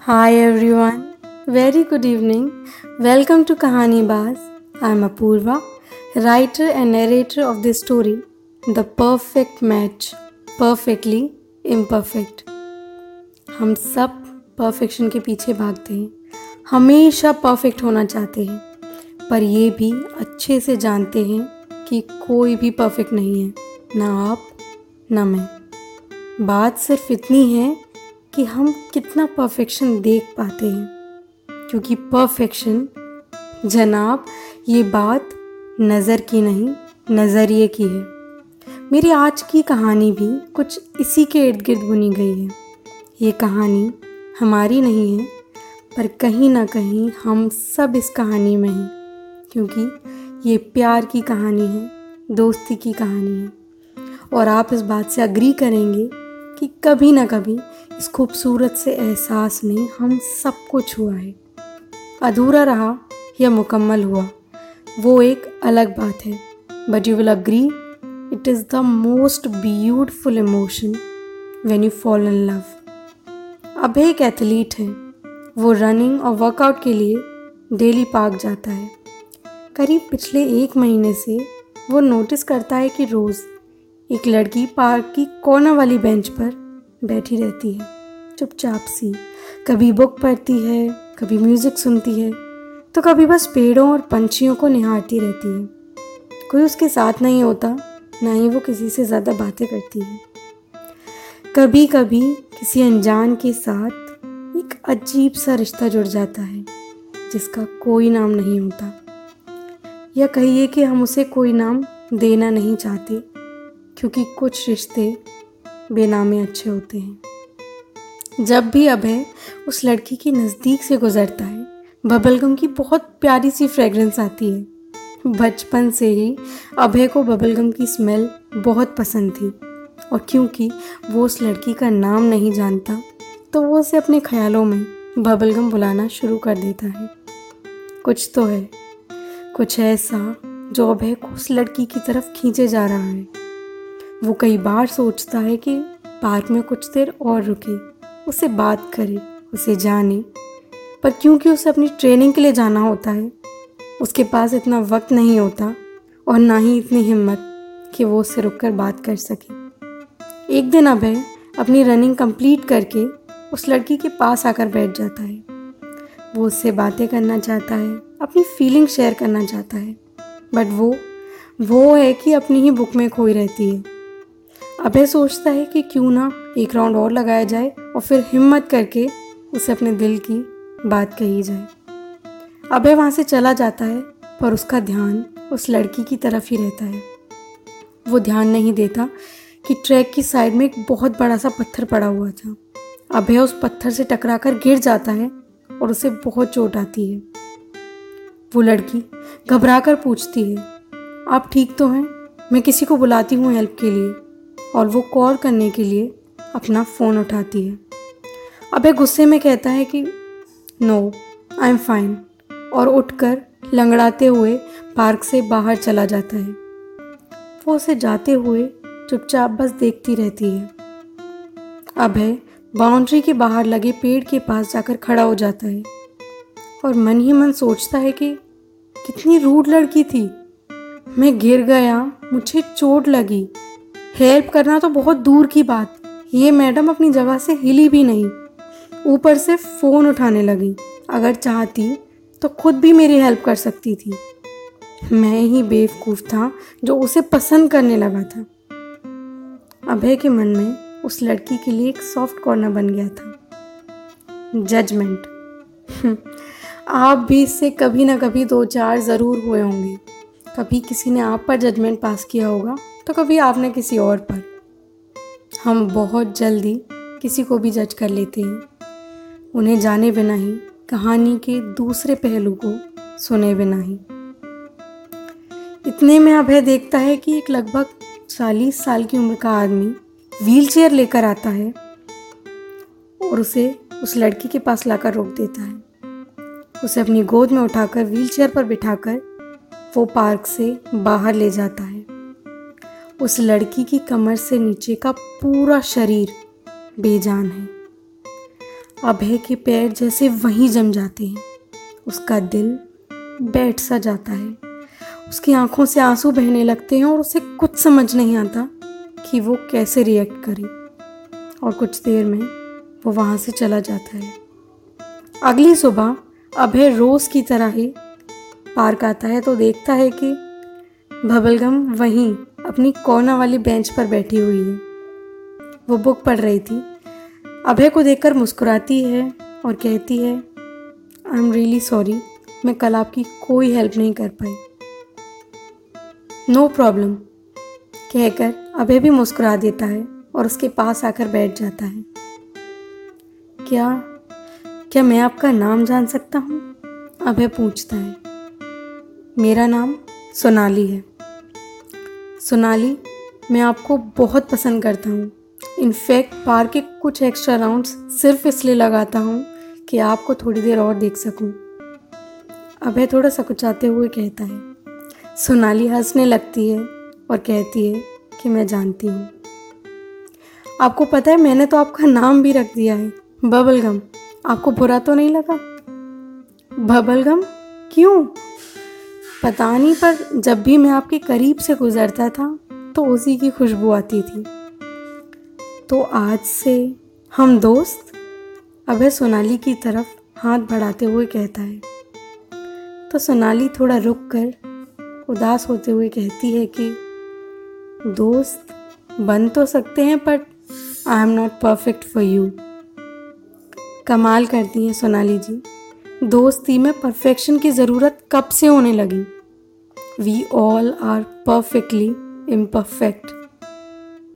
Hi everyone very good evening welcome to Kahanibaaz I am Apurva writer and narrator of the story the perfect match perfectly imperfect हम सब perfection के पीछे भागते हैं। हमेशा perfect होना चाहते हैं। पर ये भी अच्छे से जानते हैं कि कोई भी परफेक्ट नहीं है। ना आप, ना मैं। बात सिर्फ़ इतनी है कि हम कितना परफेक्शन देख पाते हैं। क्योंकि परफेक्शन जनाब, ये बात नज़र की नहीं, नज़रिए की है। मेरी आज की कहानी भी कुछ इसी के इर्द गिर्द बुनी गई है। ये कहानी हमारी नहीं है, पर कहीं ना कहीं हम सब इस कहानी में हैं। क्योंकि ये प्यार की कहानी है, दोस्ती की कहानी है। और आप इस बात से अग्री करेंगे कि कभी ना कभी इस खूबसूरत से एहसास ने हम सब कुछ हुआ है। अधूरा रहा या मुकम्मल हुआ, वो एक अलग बात है। But you will agree it is the most beautiful emotion when you fall in love अब एक एथलीट है, वो रनिंग और वर्कआउट के लिए डेली पार्क जाता है। करीब पिछले एक महीने से वो नोटिस करता है कि रोज़ एक लड़की पार्क की कोना वाली बेंच पर बैठी रहती है, चुपचाप सी। कभी बुक पढ़ती है, कभी म्यूज़िक सुनती है तो कभी बस पेड़ों और पंछियों को निहारती रहती है। कोई उसके साथ नहीं होता, ना ही वो किसी से ज़्यादा बातें करती है। कभी कभी किसी अनजान के साथ एक अजीब सा रिश्ता जुड़ जाता है, जिसका कोई नाम नहीं होता। या कहिए कि हम उसे कोई नाम देना नहीं चाहते, क्योंकि कुछ रिश्ते बेनामे अच्छे होते हैं। जब भी अभय उस लड़की के नज़दीक से गुजरता है, बबलगम की बहुत प्यारी सी फ्रेगरेंस आती है। बचपन से ही अभय को बबलगम की स्मेल बहुत पसंद थी। और क्योंकि वो उस लड़की का नाम नहीं जानता तो वो उसे अपने ख्यालों में बबलगम बुलाना शुरू कर देता है। कुछ तो है, कुछ ऐसा जो अभय को उस लड़की की तरफ़ खींचे जा रहा है। वो कई बार सोचता है कि पार्क में कुछ देर और रुके, उसे बात करे, उसे जाने। पर क्योंकि उसे अपनी ट्रेनिंग के लिए जाना होता है, उसके पास इतना वक्त नहीं होता और ना ही इतनी हिम्मत कि वो उससे रुक कर बात कर सके। एक दिन अभय अपनी रनिंग कंप्लीट करके उस लड़की के पास आकर बैठ जाता है। वो उससे बातें करना चाहता है, अपनी फीलिंग शेयर करना चाहता है। बट वो वो है कि अपनी ही बुक में खोई रहती है। अभय सोचता है कि क्यों ना एक राउंड और लगाया जाए और फिर हिम्मत करके उसे अपने दिल की बात कही जाए। अभय वहाँ से चला जाता है, पर उसका ध्यान उस लड़की की तरफ़ ही रहता है। वो ध्यान नहीं देता कि ट्रैक की साइड में एक बहुत बड़ा सा पत्थर पड़ा हुआ था। अभय उस पत्थर से टकराकर गिर जाता है और उसे बहुत चोट आती है। वो लड़की घबरा कर पूछती है, आप ठीक तो हैं? मैं किसी को बुलाती हूँ हेल्प के लिए। और वो कॉल करने के लिए अपना फ़ोन उठाती है। अबे गुस्से में कहता है कि नो आई एम फाइन और उठकर लंगड़ाते हुए पार्क से बाहर चला जाता है। वो उसे जाते हुए चुपचाप बस देखती रहती है। अभय बाउंड्री के बाहर लगे पेड़ के पास जाकर खड़ा हो जाता है। और मन ही मन सोचता है कि, कितनी रूड लड़की थी। मैं गिर गया, मुझे चोट लगी हेल्प करना तो बहुत दूर की बात। ये मैडम अपनी जगह से हिली भी नहीं। ऊपर से फ़ोन उठाने लगी। अगर चाहती तो खुद भी मेरी हेल्प कर सकती थी। मैं ही बेवकूफ़ था, जो उसे पसंद करने लगा था। अभय के मन में उस लड़की के लिए एक सॉफ्ट कॉर्नर बन गया था। जजमेंट आप भी इससे कभी ना कभी दो चार ज़रूर हुए होंगे। कभी किसी ने आप पर जजमेंट पास किया होगा। तो कभी आपने किसी और पर। हम बहुत जल्दी किसी को भी जज कर लेते हैं। उन्हें जाने बिना ही, कहानी के दूसरे पहलू को सुने बिना ही। इतने में अभय देखता है कि एक लगभग चालीस साल की उम्र का आदमी व्हील चेयर लेकर आता है और उसे उस लड़की के पास लाकर रोक देता है। उसे अपनी गोद में उठाकर व्हील चेयर पर बिठाकर वो पार्क से बाहर ले जाता है। उस लड़की की कमर से नीचे का पूरा शरीर बेजान है। अभय के पैर जैसे वहीं जम जाते हैं। उसका दिल बैठ सा जाता है। उसकी आँखों से आँसू बहने लगते हैं और उसे कुछ समझ नहीं आता कि वो कैसे रिएक्ट करे। और कुछ देर में वो वहाँ से चला जाता है। अगली सुबह अभय रोज़ की तरह ही पार्क आता है तो देखता है कि भबलगम वहीं अपनी कोना वाली बेंच पर बैठी हुई है। वो बुक पढ़ रही थी। अभय को देखकर मुस्कुराती है और कहती है आई एम रियली सॉरी मैं कल आपकी कोई हेल्प नहीं कर पाई। नो प्रॉब्लम कहकर अभय भी मुस्कुरा देता है और उसके पास आकर बैठ जाता है। क्या क्या मैं आपका नाम जान सकता हूँ? अभय पूछता है। मेरा नाम सोनाली है। सोनाली, मैं आपको बहुत पसंद करता हूँ। इनफैक्ट पार्क के कुछ एक्स्ट्रा राउंड्स सिर्फ़ इसलिए लगाता हूँ कि आपको थोड़ी देर और देख सकूँ। अभय थोड़ा सकुचाते हुए कहता है, सोनाली हंसने लगती है और कहती है कि मैं जानती हूँ। आपको पता है, मैंने तो आपका नाम भी रख दिया है, बबलगम। आपको बुरा तो नहीं लगा? बबलगम? क्यों? पता नहीं, पर जब भी मैं आपके करीब से गुजरता था तो उसी की खुशबू आती थी। तो आज से हम दोस्त अभय सोनाली की तरफ़ हाथ बढ़ाते हुए कहता है। तो सोनाली थोड़ा रुक कर उदास होते हुए कहती है कि, दोस्त, बन तो सकते हैं but I am not perfect for you कमाल करती हैं सोनाली जी। दोस्ती में परफेक्शन की ज़रूरत कब से होने लगी? We all are perfectly imperfect